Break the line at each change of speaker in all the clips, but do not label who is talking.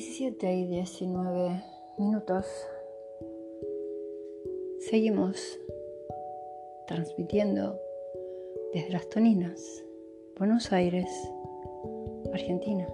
7 y 19 minutos. Seguimos transmitiendo desde las Toninas, Buenos Aires, Argentina.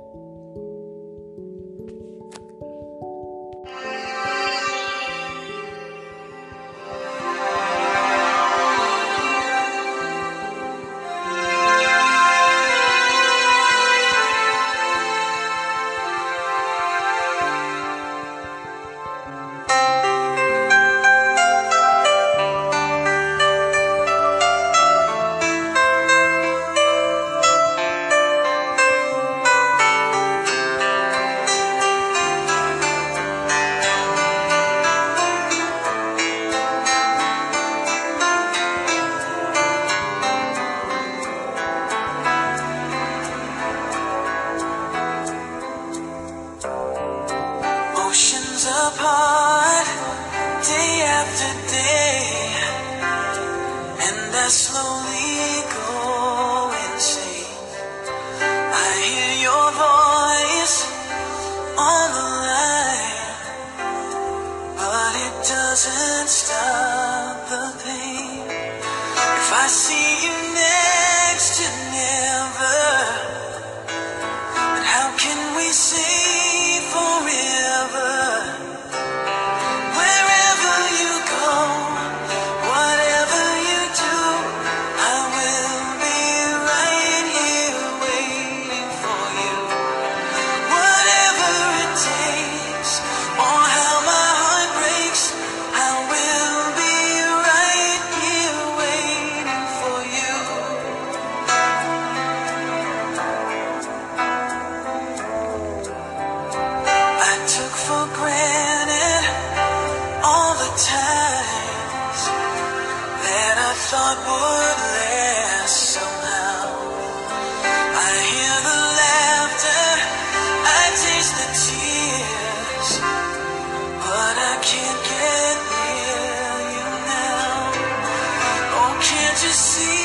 Apart, day after day, and I slowly go insane. I hear your voice on the line, but it doesn't stop the pain. If I see you next thought would last somehow. I hear the laughter, I taste the tears, but I can't get near you now. Oh, can't you see